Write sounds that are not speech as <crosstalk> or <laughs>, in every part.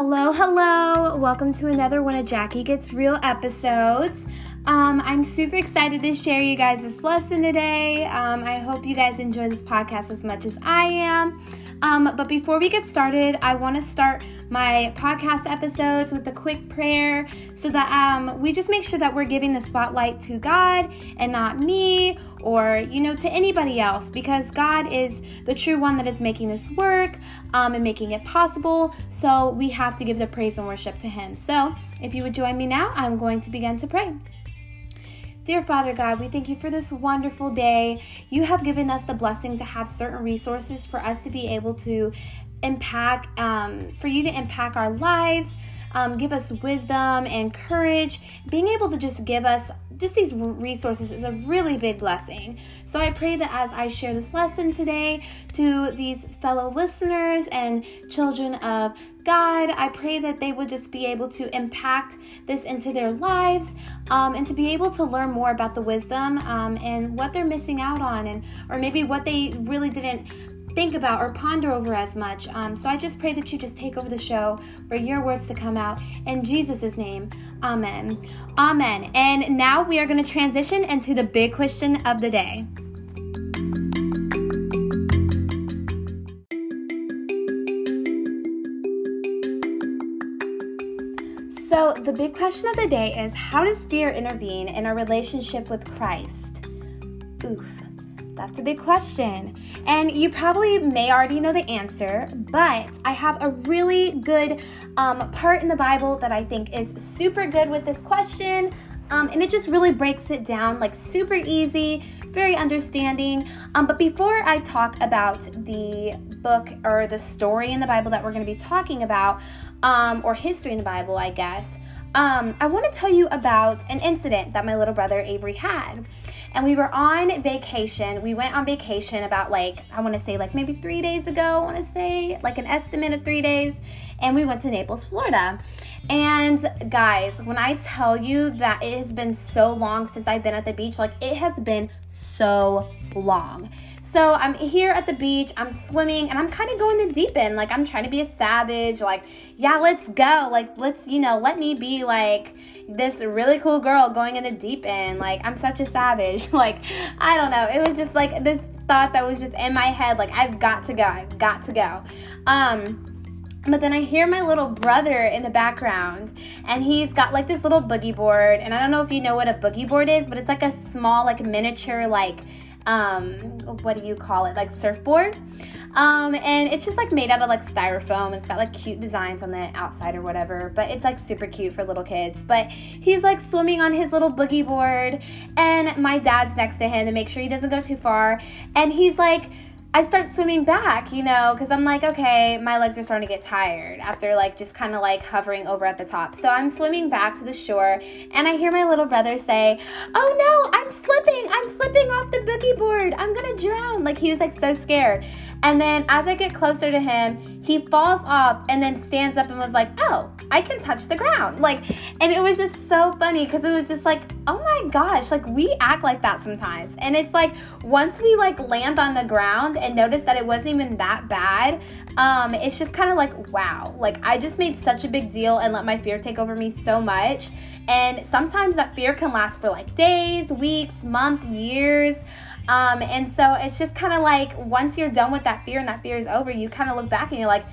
Hello, hello. Welcome to another one of Jackie Gets Real episodes. Um, I'm super excited to share you guys this lesson today. Um, I hope you guys enjoy this podcast as much as I am. Um, but before we get started, I want to start my podcast episodes with a quick prayer so that um, we just make sure that we're giving the spotlight to God and not me or, you know, to anybody else because God is the true one that is making this work um, and making it possible. So we have to give the praise and worship to Him. So if you would join me now, I'm going to begin to pray. Dear Father God, we thank you for this wonderful day. You have given us the blessing to have certain resources for us to be able to impact, um, for you to impact our lives, um, give us wisdom and courage. Being able to just give us just these resources is a really big blessing. So I pray that as I share this lesson today to these fellow listeners and children of God, I pray that they would just be able to impact this into their lives um, and to be able to learn more about the wisdom um, and what they're missing out on, and or maybe what they really didn't think about or ponder over as much. Um, so I just pray that you just take over the show for your words to come out in Jesus' name. Amen. Amen. And now we are going to transition into the big question of the day. So, the big question of the day is how does fear intervene in our relationship with Christ? Oof. That's a big question. And you probably may already know the answer, but I have a really good um, part in the Bible that I think is super good with this question. Um, and it just really breaks it down like super easy, very understanding. Um, but before I talk about the book or the story in the Bible that we're going to be talking about, um, or history in the Bible, I guess, um, I want to tell you about an incident that my little brother Avery had and we were on vacation. We went on vacation about like, I want to say like maybe three days ago, I want to say like an estimate of three days. And we went to Naples, Florida. And guys, when I tell you that it has been so long since I've been at the beach, like it has been so long. So I'm here at the beach, I'm swimming, and I'm kind of going the deep end. Like, I'm trying to be a savage. Like, yeah, let's go. Like, let's, you know, let me be like this really cool girl going in the deep end. Like, I'm such a savage. <laughs> like, I don't know. It was just like this thought that was just in my head. Like, I've got to go. I've got to go. Um, but then I hear my little brother in the background, and he's got like this little boogie board. And I don't know if you know what a boogie board is, but it's like a small, like miniature, like um, what do you call it? Like surfboard. Um, and it's just like made out of like styrofoam. It's got like cute designs on the outside or whatever, but it's like super cute for little kids. But he's like swimming on his little boogie board, and my dad's next to him to make sure he doesn't go too far. And he's like, I start swimming back, you know, because I'm like, okay, my legs are starting to get tired after like just kind of like hovering over at the top. So I'm swimming back to the shore and I hear my little brother say, Oh no, I'm slipping. I'm slipping off the boogie board. I'm going to drown. Like he was like so scared. And then as I get closer to him, he falls off and then stands up and was like, Oh, I can touch the ground. Like, and it was just so funny because it was just like, Oh my gosh, like we act like that sometimes. And it's like once we like land on the ground, and notice that it wasn't even that bad, um, it's just kind of like, wow, like I just made such a big deal and let my fear take over me so much. And sometimes that fear can last for like days, weeks, months, years. Um, and so it's just kind of like once you're done with that fear and that fear is over, you kind of look back and you're like,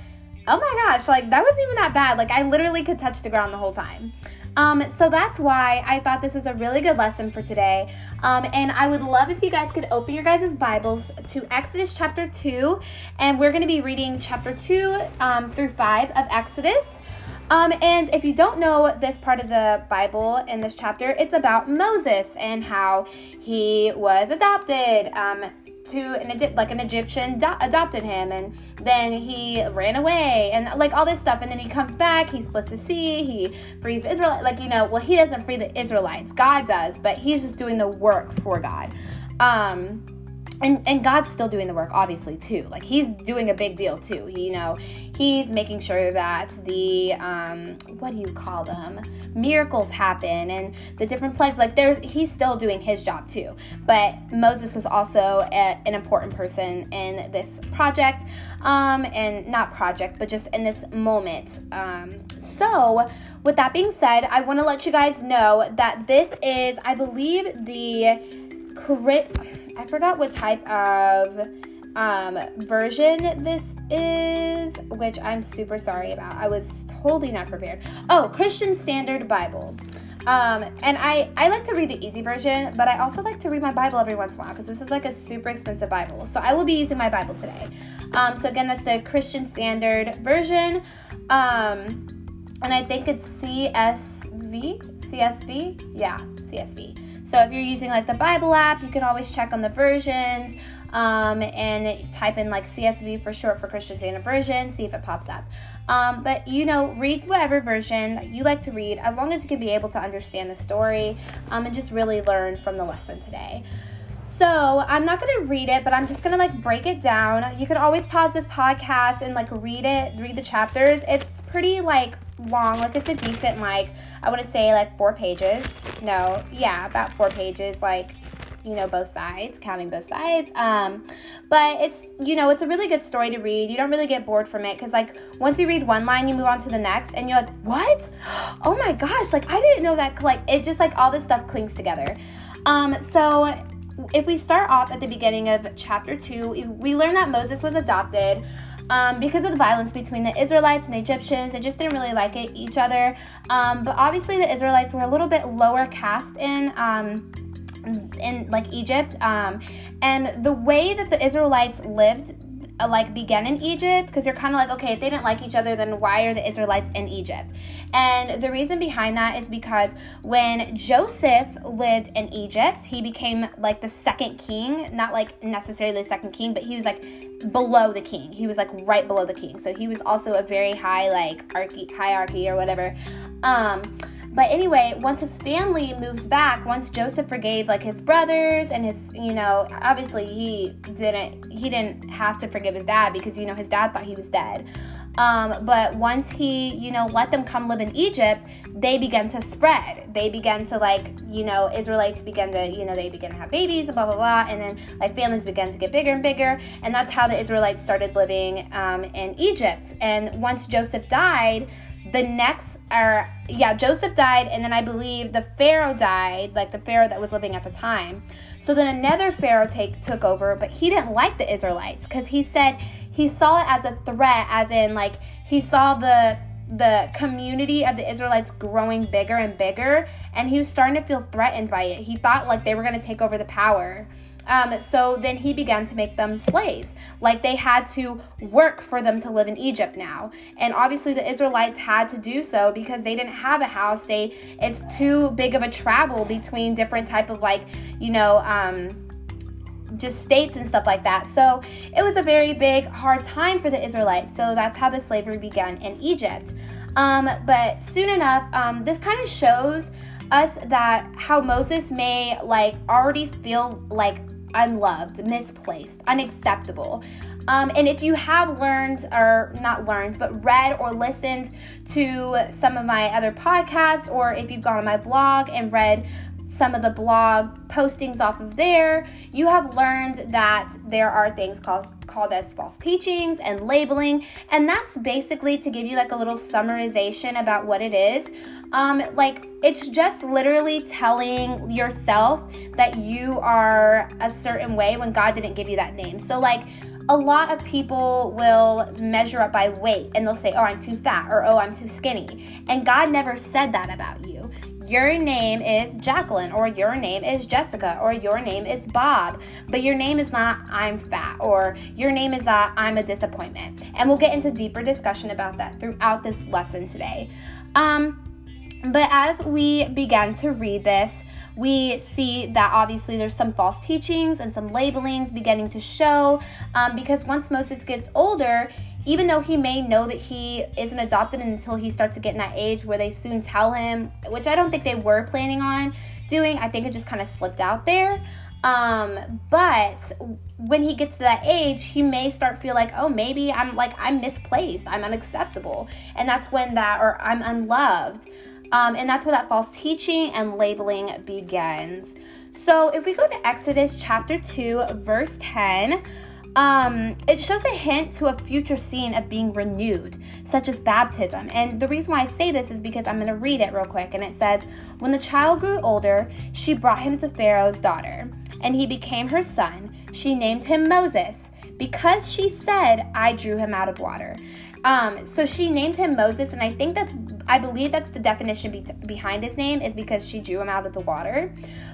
oh my gosh, like that wasn't even that bad. Like I literally could touch the ground the whole time. Um, so that's why I thought this was a really good lesson for today. Um, and I would love if you guys could open your guys' Bibles to Exodus chapter 2. And we're going to be reading chapter 2 um, through 5 of Exodus. Um, and if you don't know this part of the Bible in this chapter, it's about Moses and how he was adopted. Um, to an like an Egyptian do- adopted him, and then he ran away, and like all this stuff, and then he comes back, he splits the sea, he frees Israel, like you know, well he doesn't free the Israelites, God does, but he's just doing the work for God. Um, and and God's still doing the work obviously too. Like he's doing a big deal too. He, you know he's making sure that the um what do you call them? Miracles happen and the different plagues. Like there's he's still doing his job too. But Moses was also a, an important person in this project. Um and not project but just in this moment. Um so with that being said I want to let you guys know that this is I believe the crit I forgot what type of um, version this is, which I'm super sorry about. I was totally not prepared. Oh, Christian Standard Bible. Um, and I, I like to read the easy version, but I also like to read my Bible every once in a while because this is like a super expensive Bible. So I will be using my Bible today. Um, so again, that's the Christian Standard Version. Um, and I think it's CSV, CSV, yeah, CSV. So if you're using like the Bible app, you can always check on the versions um, and type in like CSV for short for Christian Standard Version, see if it pops up. Um, but you know, read whatever version you like to read, as long as you can be able to understand the story um, and just really learn from the lesson today. So I'm not gonna read it, but I'm just gonna like break it down. You can always pause this podcast and like read it, read the chapters. It's pretty like long, like it's a decent like I want to say like four pages. No, yeah, about four pages, like you know both sides, counting both sides. Um, but it's you know it's a really good story to read. You don't really get bored from it because like once you read one line, you move on to the next, and you're like, what? Oh my gosh! Like I didn't know that. Like it just like all this stuff clings together. Um, so if we start off at the beginning of chapter 2, we learn that Moses was adopted um, because of the violence between the Israelites and Egyptians. They just didn't really like it, each other. Um, but obviously, the Israelites were a little bit lower caste in. Um, in like Egypt, um, and the way that the Israelites lived uh, like began in Egypt because you're kind of like, okay, if they didn't like each other, then why are the Israelites in Egypt? And the reason behind that is because when Joseph lived in Egypt, he became like the second king, not like necessarily the second king, but he was like below the king. He was like right below the king. So he was also a very high like hierarchy or whatever. Um, but anyway, once his family moved back, once Joseph forgave like his brothers and his, you know, obviously he didn't he didn't have to forgive his dad because you know his dad thought he was dead. Um, but once he, you know, let them come live in Egypt, they began to spread. They began to like, you know, Israelites began to, you know, they began to have babies, blah blah blah, and then like families began to get bigger and bigger, and that's how the Israelites started living um, in Egypt. And once Joseph died, the next or yeah joseph died and then i believe the pharaoh died like the pharaoh that was living at the time so then another pharaoh take, took over but he didn't like the israelites because he said he saw it as a threat as in like he saw the the community of the Israelites growing bigger and bigger, and he was starting to feel threatened by it. He thought like they were going to take over the power. Um, so then he began to make them slaves. Like they had to work for them to live in Egypt now. And obviously the Israelites had to do so because they didn't have a house. They it's too big of a travel between different type of like, you know, um, just states and stuff like that. So it was a very big, hard time for the Israelites. So that's how the slavery began in Egypt. Um, but soon enough, um, this kind of shows us that how Moses may like already feel like unloved, misplaced, unacceptable. Um, and if you have learned, or not learned, but read or listened to some of my other podcasts, or if you've gone on my blog and read some of the blog postings off of there, you have learned that there are things called called as false teachings and labeling, and that's basically to give you like a little summarization about what it is. Um, like it's just literally telling yourself that you are a certain way when God didn't give you that name. So like a lot of people will measure up by weight and they'll say, Oh, I'm too fat or Oh, I'm too skinny. And God never said that about you your name is Jacqueline, or your name is Jessica, or your name is Bob, but your name is not I'm fat, or your name is uh, I'm a disappointment. And we'll get into deeper discussion about that throughout this lesson today. Um, but as we began to read this, we see that obviously there's some false teachings and some labelings beginning to show um, because once Moses gets older, even though he may know that he isn't adopted until he starts to get in that age where they soon tell him, which I don't think they were planning on doing, I think it just kind of slipped out there. Um, but when he gets to that age, he may start feel like, oh, maybe I'm like I'm misplaced, I'm unacceptable, and that's when that or I'm unloved. Um, and that's where that false teaching and labeling begins. So if we go to Exodus chapter 2, verse 10, um, it shows a hint to a future scene of being renewed, such as baptism. And the reason why I say this is because I'm going to read it real quick. And it says, When the child grew older, she brought him to Pharaoh's daughter, and he became her son. She named him Moses because she said, I drew him out of water. Um, so she named him Moses, and I think that's, I believe that's the definition be- behind his name is because she drew him out of the water.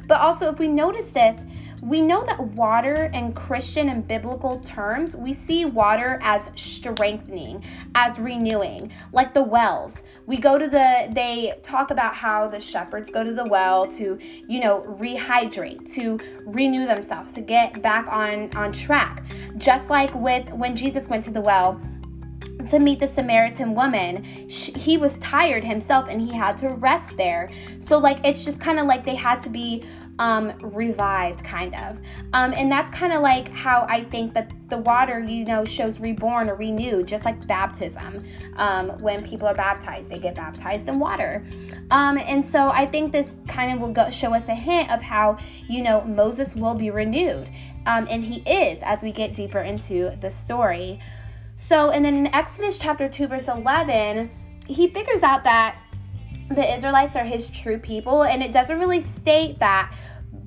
But also, if we notice this, we know that water in Christian and biblical terms, we see water as strengthening, as renewing, like the wells. We go to the, they talk about how the shepherds go to the well to, you know, rehydrate, to renew themselves, to get back on, on track. Just like with when Jesus went to the well, to meet the Samaritan woman. he was tired himself and he had to rest there. So, like, it's just kind of like they had to be um, revived, kind of. Um, and that's kind of like how I think that the water, you know, shows reborn or renewed, just like baptism. Um, when people are baptized, they get baptized in water. Um, and so I think this kind of will go, show us a hint of how, you know, Moses will be renewed. Um, and he is as we get deeper into the story. So, and then in Exodus chapter 2, verse 11, he figures out that the Israelites are his true people, and it doesn't really state that,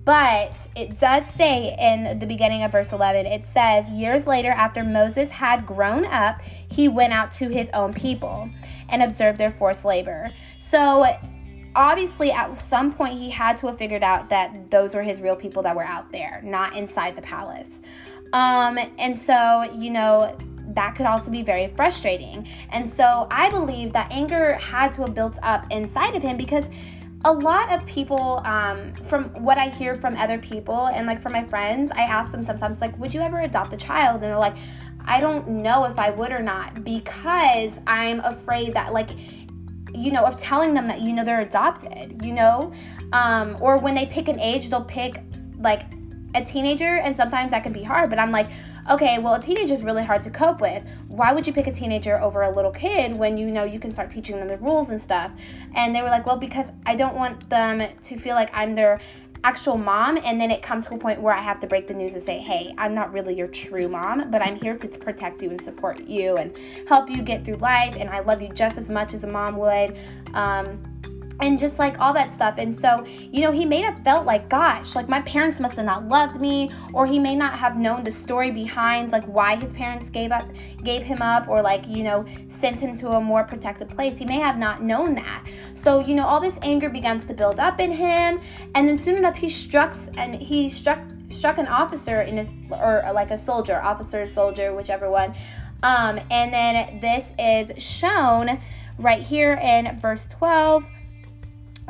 but it does say in the beginning of verse 11, it says, Years later, after Moses had grown up, he went out to his own people and observed their forced labor. So, obviously, at some point, he had to have figured out that those were his real people that were out there, not inside the palace. Um, and so, you know, that could also be very frustrating. And so I believe that anger had to have built up inside of him because a lot of people um, from what i hear from other people and like from my friends i ask them sometimes like would you ever adopt a child? And they're like i don't know if i would or not because i'm afraid that like you know of telling them that you know they're adopted you know? Um, or when they pick an age they'll pick like a teenager and sometimes that can be hard but i'm like okay, well, a teenager is really hard to cope with. Why would you pick a teenager over a little kid when you know you can start teaching them the rules and stuff? And they were like, well, because I don't want them to feel like I'm their actual mom and then it comes to a point where I have to break the news and say, "Hey, I'm not really your true mom, but I'm here to protect you and support you and help you get through life and I love you just as much as a mom would." Um, and just like all that stuff. And so, you know, he may have felt like, gosh, like my parents must have not loved me, or he may not have known the story behind like why his parents gave up gave him up or like, you know, sent him to a more protected place. He may have not known that. So, you know, all this anger begins to build up in him, and then soon enough he struck and he struck struck an officer in his or like a soldier, officer, soldier, whichever one. Um, and then this is shown right here in verse 12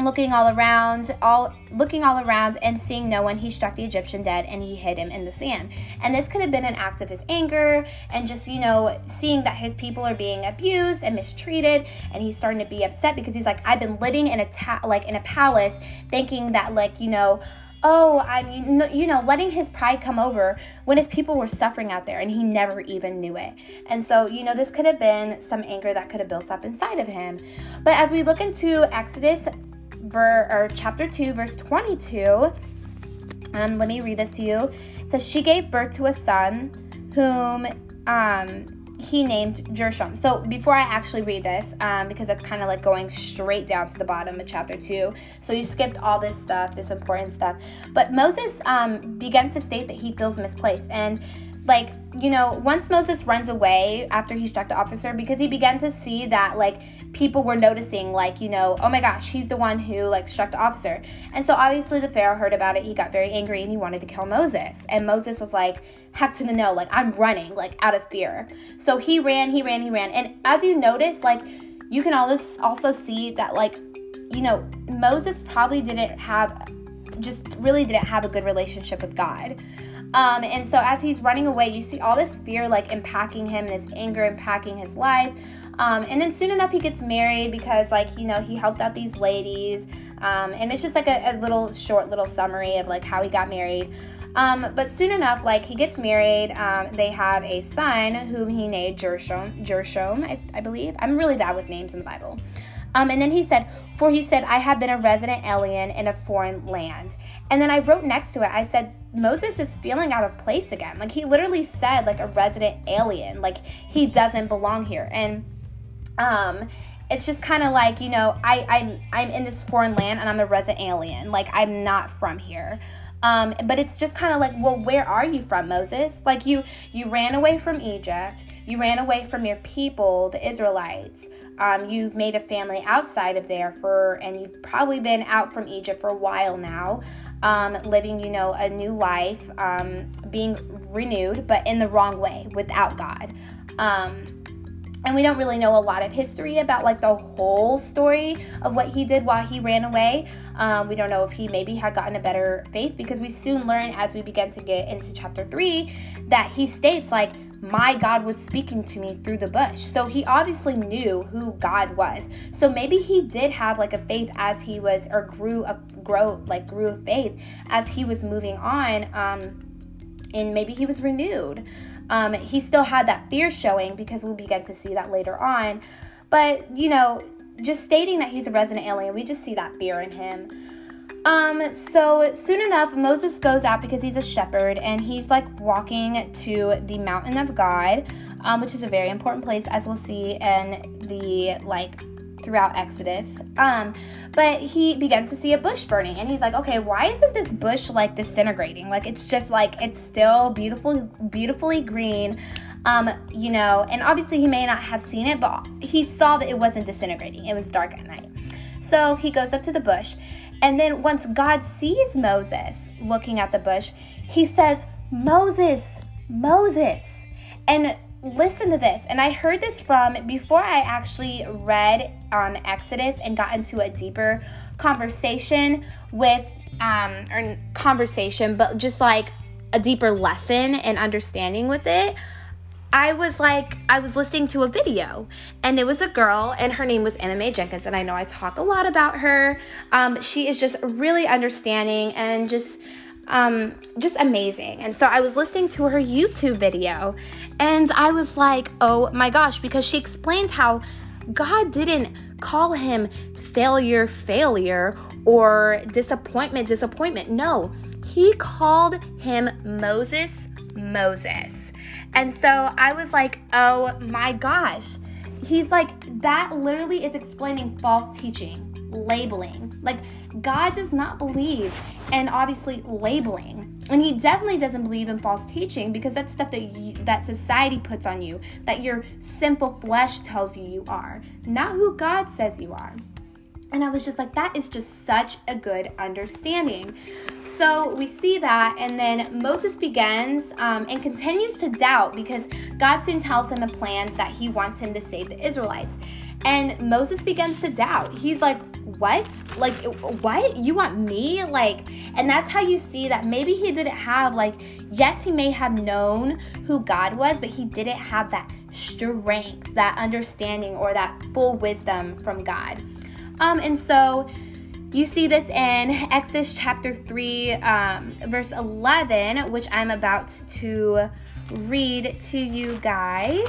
looking all around all looking all around and seeing no one he struck the egyptian dead and he hid him in the sand and this could have been an act of his anger and just you know seeing that his people are being abused and mistreated and he's starting to be upset because he's like i've been living in a ta- like in a palace thinking that like you know oh, I'm, you know, letting his pride come over when his people were suffering out there and he never even knew it. And so, you know, this could have been some anger that could have built up inside of him. But as we look into Exodus ver, or chapter 2, verse 22. Um, let me read this to you. It says, She gave birth to a son whom um, he named Gershom. So before I actually read this, um, because it's kind of like going straight down to the bottom of chapter 2, so you skipped all this stuff, this important stuff. But Moses um, begins to state that he feels misplaced. And like you know once moses runs away after he struck the officer because he began to see that like people were noticing like you know oh my gosh he's the one who like struck the officer. And so obviously the pharaoh heard about it. He got very angry and he wanted to kill moses. And moses was like heck to no like i'm running like out of fear. So he ran he ran he ran. And as you notice like you can also also see that like you know moses probably didn't have just really didn't have a good relationship with god um, and so as he's running away, you see all this fear like impacting him, this anger impacting his life. Um, and then soon enough, he gets married because, like, you know, he helped out these ladies. Um, and it's just like a, a, little short little summary of like how he got married. Um, but soon enough, like he gets married, um, they have a son whom he named Gershom. Gershom, I, I believe. I'm really bad with names in the Bible. Um, and then he said, For he said, I have been a resident alien in a foreign land. And then I wrote next to it, I said, Moses is feeling out of place again. Like he literally said, like a resident alien, like he doesn't belong here. And um, it's just kind of like you know I I'm I'm in this foreign land and I'm a resident alien. Like I'm not from here. Um, but it's just kind of like, well, where are you from, Moses? Like you you ran away from Egypt. You ran away from your people, the Israelites. Um, you've made a family outside of there for, and you've probably been out from Egypt for a while now, um, living, you know, a new life, um, being renewed, but in the wrong way, without God. Um, and we don't really know a lot of history about like the whole story of what he did while he ran away um, we don't know if he maybe had gotten a better faith because we soon learn as we begin to get into chapter 3 that he states like my God was speaking to me through the bush. So he obviously knew who God was. So maybe he did have like a faith as he was, or grew a grow like grew a faith as he was moving on. Um, and maybe he was renewed. Um, he still had that fear showing because we'll begin to see that later on. But, you know, just stating that he's a resident alien, we just see that fear in him. Um, so soon enough, Moses goes out because he's a shepherd and he's like walking to the mountain of God, um, which is a very important place, as we'll see in the like throughout Exodus. Um, but he begins to see a bush burning and he's like, okay, why isn't this bush like disintegrating? Like it's just like it's still beautiful, beautifully green. Um, you know, and obviously he may not have seen it, but he saw that it wasn't disintegrating. It was dark at night. So he goes up to the bush, and then once God sees Moses looking at the bush, he says, Moses, Moses. And listen to this. And I heard this from before I actually read um, Exodus and got into a deeper conversation with, um, or conversation, but just like a deeper lesson and understanding with it. I was like, I was listening to a video, and it was a girl, and her name was Anna Mae Jenkins. And I know I talk a lot about her. Um, she is just really understanding and just um, just amazing. And so I was listening to her YouTube video and I was like, oh my gosh, because she explained how God didn't call him failure, failure, or disappointment, disappointment. No, he called him Moses, Moses. And so I was like, oh my gosh. He's like, that literally is explaining false teaching labeling. Like, God does not believe in obviously labeling. And he definitely doesn't believe in false teaching because that's stuff that you, that society puts on you, that your sinful flesh tells you you are, not who God says you are. And I was just like, that is just such a good understanding. So we see that, and then Moses begins um, and continues to doubt because God soon tells him a plan that he wants him to save the Israelites. And Moses begins to doubt. He's like, what? Like, what? You want me? Like, and that's how you see that maybe he didn't have, like, yes, he may have known who God was, but he didn't have that strength, that understanding, or that full wisdom from God. Um, and so you see this in Exodus chapter 3, um, verse 11, which I'm about to read to you guys.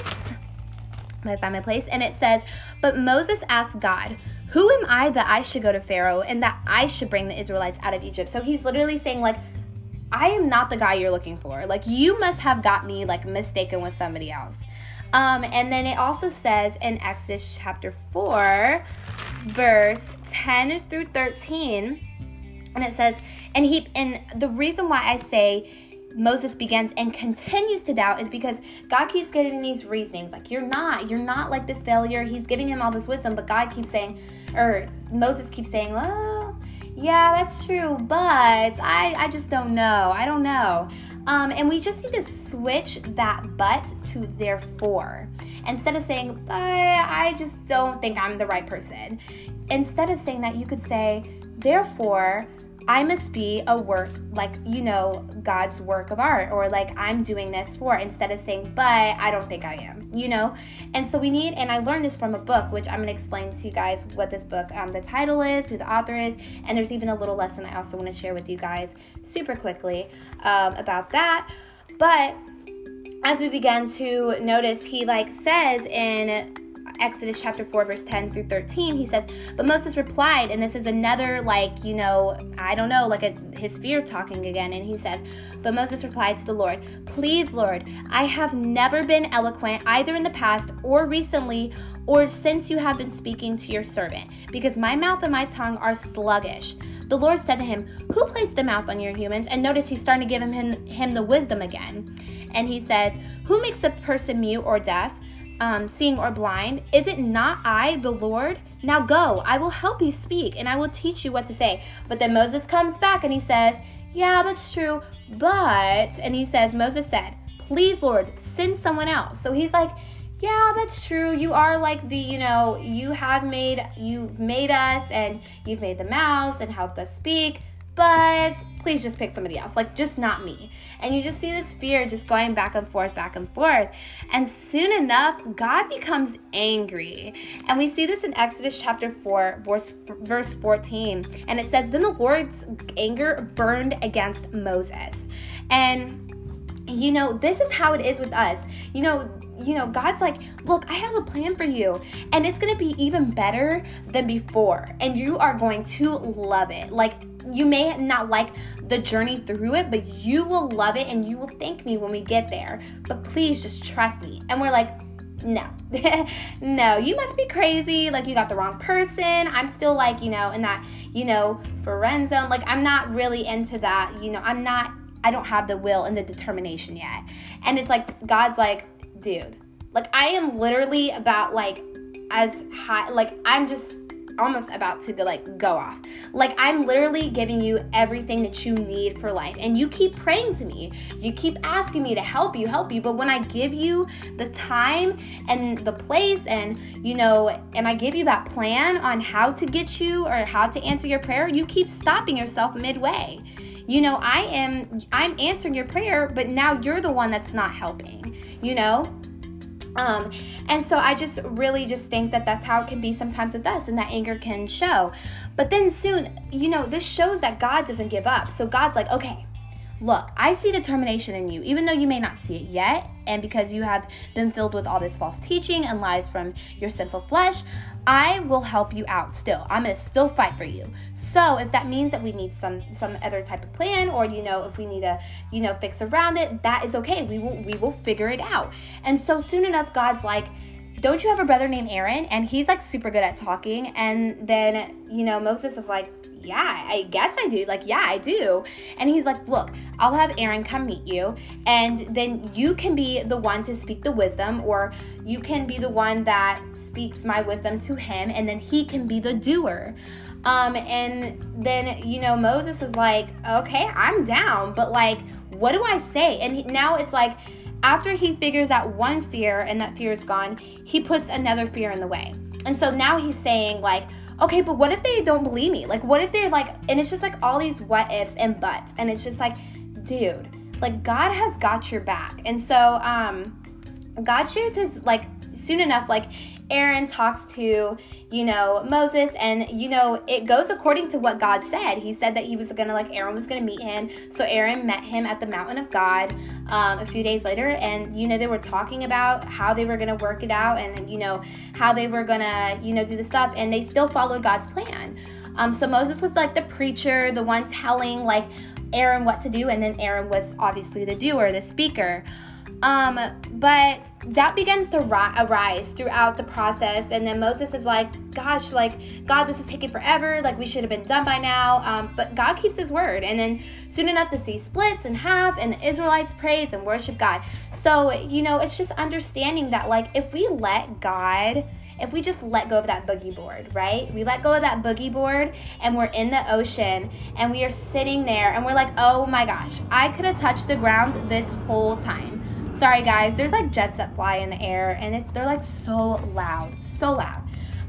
I find my place. And it says, But Moses asked God, Who am I that I should go to Pharaoh and that I should bring the Israelites out of Egypt? So he's literally saying, like, I am not the guy you're looking for. Like, you must have got me, like, mistaken with somebody else. Um, and then it also says in Exodus chapter 4, verse 10 through 13, and it says, and he, and the reason why I say Moses begins and continues to doubt is because God keeps giving these reasonings. Like you're not you're not like this failure. He's giving him all this wisdom but God keeps saying or Moses keeps saying well yeah that's true but I I just don't know. I don't know um, and we just need to switch that but to therefore. Instead of saying but I just don't think I'm the right person. Instead of saying that you could say therefore I must be a work, like, you know, God's work of art, or like I'm doing this for, instead of saying, but I don't think I am, you know? And so we need, and I learned this from a book, which I'm gonna explain to you guys what this book, um, the title is, who the author is, and there's even a little lesson I also wanna share with you guys super quickly um, about that. But as we began to notice, he like says in Exodus chapter 4, verse 10 through 13, he says, But Moses replied, and this is another, like, you know, I don't know, like a, his fear talking again. And he says, But Moses replied to the Lord, Please, Lord, I have never been eloquent either in the past or recently or since you have been speaking to your servant, because my mouth and my tongue are sluggish. The Lord said to him, Who placed the mouth on your humans? And notice he's starting to give him, him the wisdom again. And he says, Who makes a person mute or deaf? Um, seeing or blind? Is it not I, the Lord? Now go, I will help you speak, and I will teach you what to say. But then Moses comes back and he says, Yeah, that's true, but, and he says, Moses said, Please, Lord, send someone else. So he's like, yeah, that's true. You are like the, you know, you have made, you've made us and you've made the mouse and helped us speak but please just pick somebody else, like just not me. And you just see this fear just going back and forth, back and forth. And soon enough, God becomes angry. And we see this in Exodus chapter 4, verse, verse 14. And it says, Then the Lord's anger burned against Moses. And you know, this is how it is with us. You know, you know, God's like, look, I have a plan for you, and it's gonna be even better than before, and you are going to love it. Like, you may not like the journey through it, but you will love it and you will thank me when we get there. But please just trust me. And we're like, no, <laughs> no, you must be crazy. Like, you got the wrong person. I'm still like, you know, in that, you know, friend zone. Like, I'm not really into that. You know, I'm not, I don't have the will and the determination yet. And it's like, God's like, dude, like, I am literally about like, as high, like, I'm just almost about to go, like go off. Like I'm literally giving you everything that you need for life. And you keep praying to me. You keep asking me to help you, help you. But when I give you the time and the place and you know, and I give you that plan on how to get you or how to answer your prayer, you keep stopping yourself midway. You know, I am I'm answering your prayer, but now you're the one that's not helping. You know? Um, and so I just really just think that that's how it can be sometimes with us, and that anger can show. But then soon, you know, this shows that God doesn't give up. So God's like, okay, Look, I see determination in you, even though you may not see it yet, and because you have been filled with all this false teaching and lies from your sinful flesh, I will help you out still. I'm gonna still fight for you. So if that means that we need some some other type of plan, or you know, if we need to, you know, fix around it, that is okay. We will we will figure it out. And so soon enough, God's like, don't you have a brother named Aaron? And he's like super good at talking. And then, you know, Moses is like, yeah, I guess I do. Like, yeah, I do. And he's like, look, I'll have Aaron come meet you, and then you can be the one to speak the wisdom, or you can be the one that speaks my wisdom to him, and then he can be the doer. Um, and then, you know, Moses is like, okay, I'm down, but like, what do I say? And he, now it's like, after he figures out one fear and that fear is gone, he puts another fear in the way. And so now he's saying, like, okay, but what if they don't believe me? Like, what if they're like, and it's just like all these what ifs and buts. And it's just like, dude, like, God has got your back. And so, um, God shares his, like, soon enough, like, Aaron talks to, you know, Moses, and, you know, it goes according to what God said. He said that he was gonna, like, Aaron was gonna meet him. So Aaron met him at the mountain of God um, a few days later, and, you know, they were talking about how they were gonna work it out and, you know, how they were gonna, you know, do the stuff, and they still followed God's plan. Um, so Moses was like the preacher, the one telling, like, Aaron what to do, and then Aaron was obviously the doer, the speaker. Um, but doubt begins to ri- arise throughout the process, and then Moses is like, "Gosh, like God, this is taking forever. Like we should have been done by now." Um, but God keeps His word, and then soon enough, the sea splits in half, and the Israelites praise and worship God. So you know, it's just understanding that, like, if we let God if we just let go of that boogie board, right? We let go of that boogie board and we're in the ocean and we are sitting there and we're like, oh my gosh, I could have touched the ground this whole time. Sorry guys, there's like jets that fly in the air and it's they're like so loud, so loud.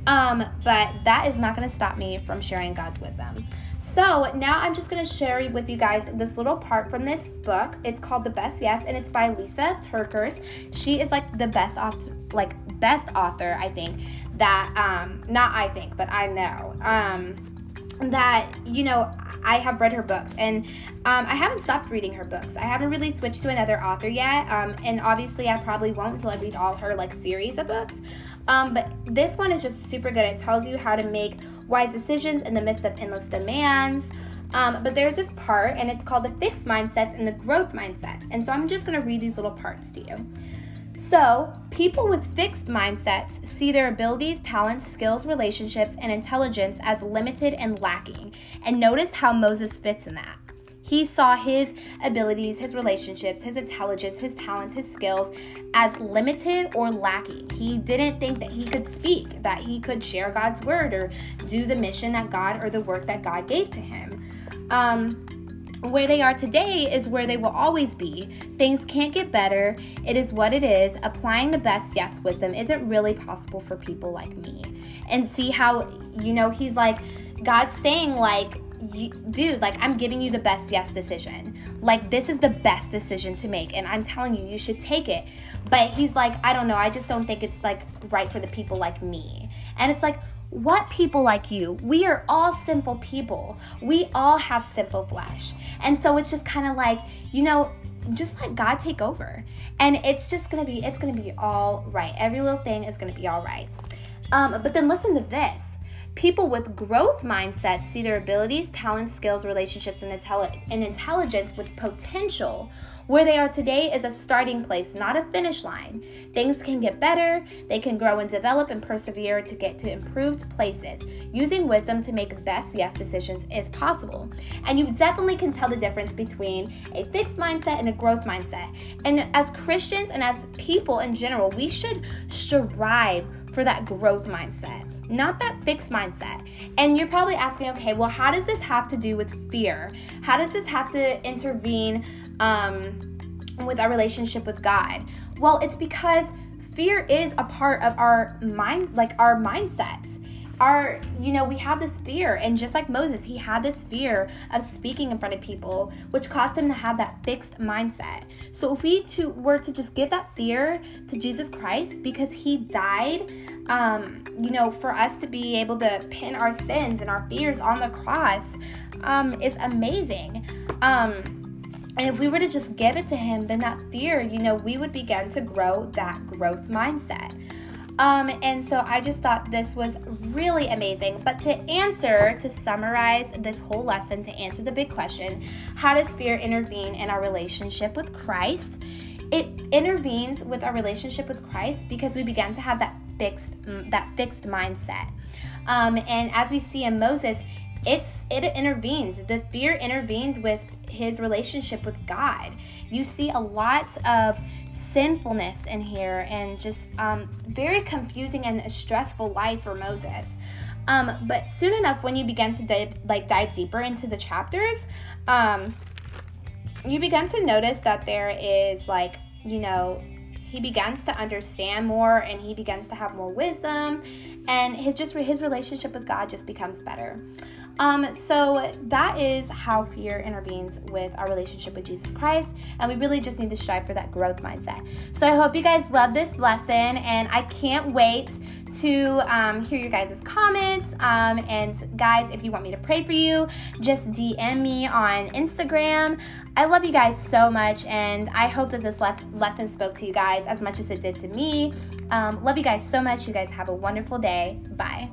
Um, but that is not going to stop me from sharing God's wisdom. So now I'm just gonna share with you guys this little part from this book. It's called The Best Yes, and it's by Lisa TerKeurst. She is like the best author, like best author, I think. That um, not I think, but I know. Um, that you know I have read her books and um, I haven't stopped reading her books. I haven't really switched to another author yet, um, and obviously I probably won't until I read all her like series of books. Um, but this one is just super good. It tells you how to make wise decisions in the midst of endless demands. Um, but there's this part, and it's called the fixed mindsets and the growth mindsets. And so I'm just going to read these little parts to you. So, people with fixed mindsets see their abilities, talents, skills, relationships, and intelligence as limited and lacking. And notice how Moses fits in that. He saw his abilities, his relationships, his intelligence, his talents, his skills as limited or lacking. He didn't think that he could speak, that he could share God's word or do the mission that God or the work that God gave to him. Um, where they are today is where they will always be. Things can't get better. It is what it is. Applying the best yes wisdom isn't really possible for people like me. And see how, you know, he's like, God's saying, like, dude, like I'm giving you the best yes decision. Like this is the best decision to make and I'm telling you you should take it. But he's like, I don't know, I just don't think it's like right for the people like me. And it's like what people like you? We are all simple people. We all have simple flesh. And so it's just kind of like, you know, just let God take over. And it's just gonna be, it's gonna be all right. Every little thing is gonna be all right. Um, but then listen to this People with growth mindsets see their abilities, talents, skills, relationships, and, intelli- and intelligence with potential. Where they are today is a starting place, not a finish line. Things can get better, they can grow and develop and persevere to get to improved places. Using wisdom to make best yes decisions is possible. And you definitely can tell the difference between a fixed mindset and a growth mindset. And as Christians and as people in general, we should strive for that growth mindset not that fixed mindset. And you're probably asking, okay, well, how does this have to do with fear? How does this have to intervene um, with our relationship with God? Well, it's because fear is a part of our mind, like our mindsets. Our you know we have this fear and just like moses he had this fear of speaking in front of people which caused him to have that fixed mindset. So if we to, were to just give that fear to jesus christ because he died um, you know for us to be able to pin our sins and our fears on the cross um, is amazing. Um, and if we were to just give it to him then that fear you know we would begin to grow that growth mindset um, and so I just thought this was really amazing. But to answer, to summarize this whole lesson, to answer the big question how does fear intervene in our relationship with Christ? It intervenes with our relationship with Christ because we begin to have that fixed that fixed mindset. Um, and as we see in Moses, it's it intervenes. The fear intervened with his relationship with God. You see a lot of sinfulness in here and just um, very confusing and stressful life for Moses. Um, but soon enough, when you begin to dive, like dive deeper into the chapters, um, you begin to notice that there is like you know he begins to understand more and he begins to have more wisdom and his just his relationship with god just becomes better um, so that is how fear intervenes with our relationship with Jesus Christ, and we really just need to strive for that growth mindset. So I hope you guys love this lesson, and I can't wait to um, hear your guys' comments. Um, and guys, if you want me to pray for you, just DM me on Instagram. I love you guys so much, and I hope that this le- lesson spoke to you guys as much as it did to me. Um, love you guys so much. You guys have a wonderful day. Bye.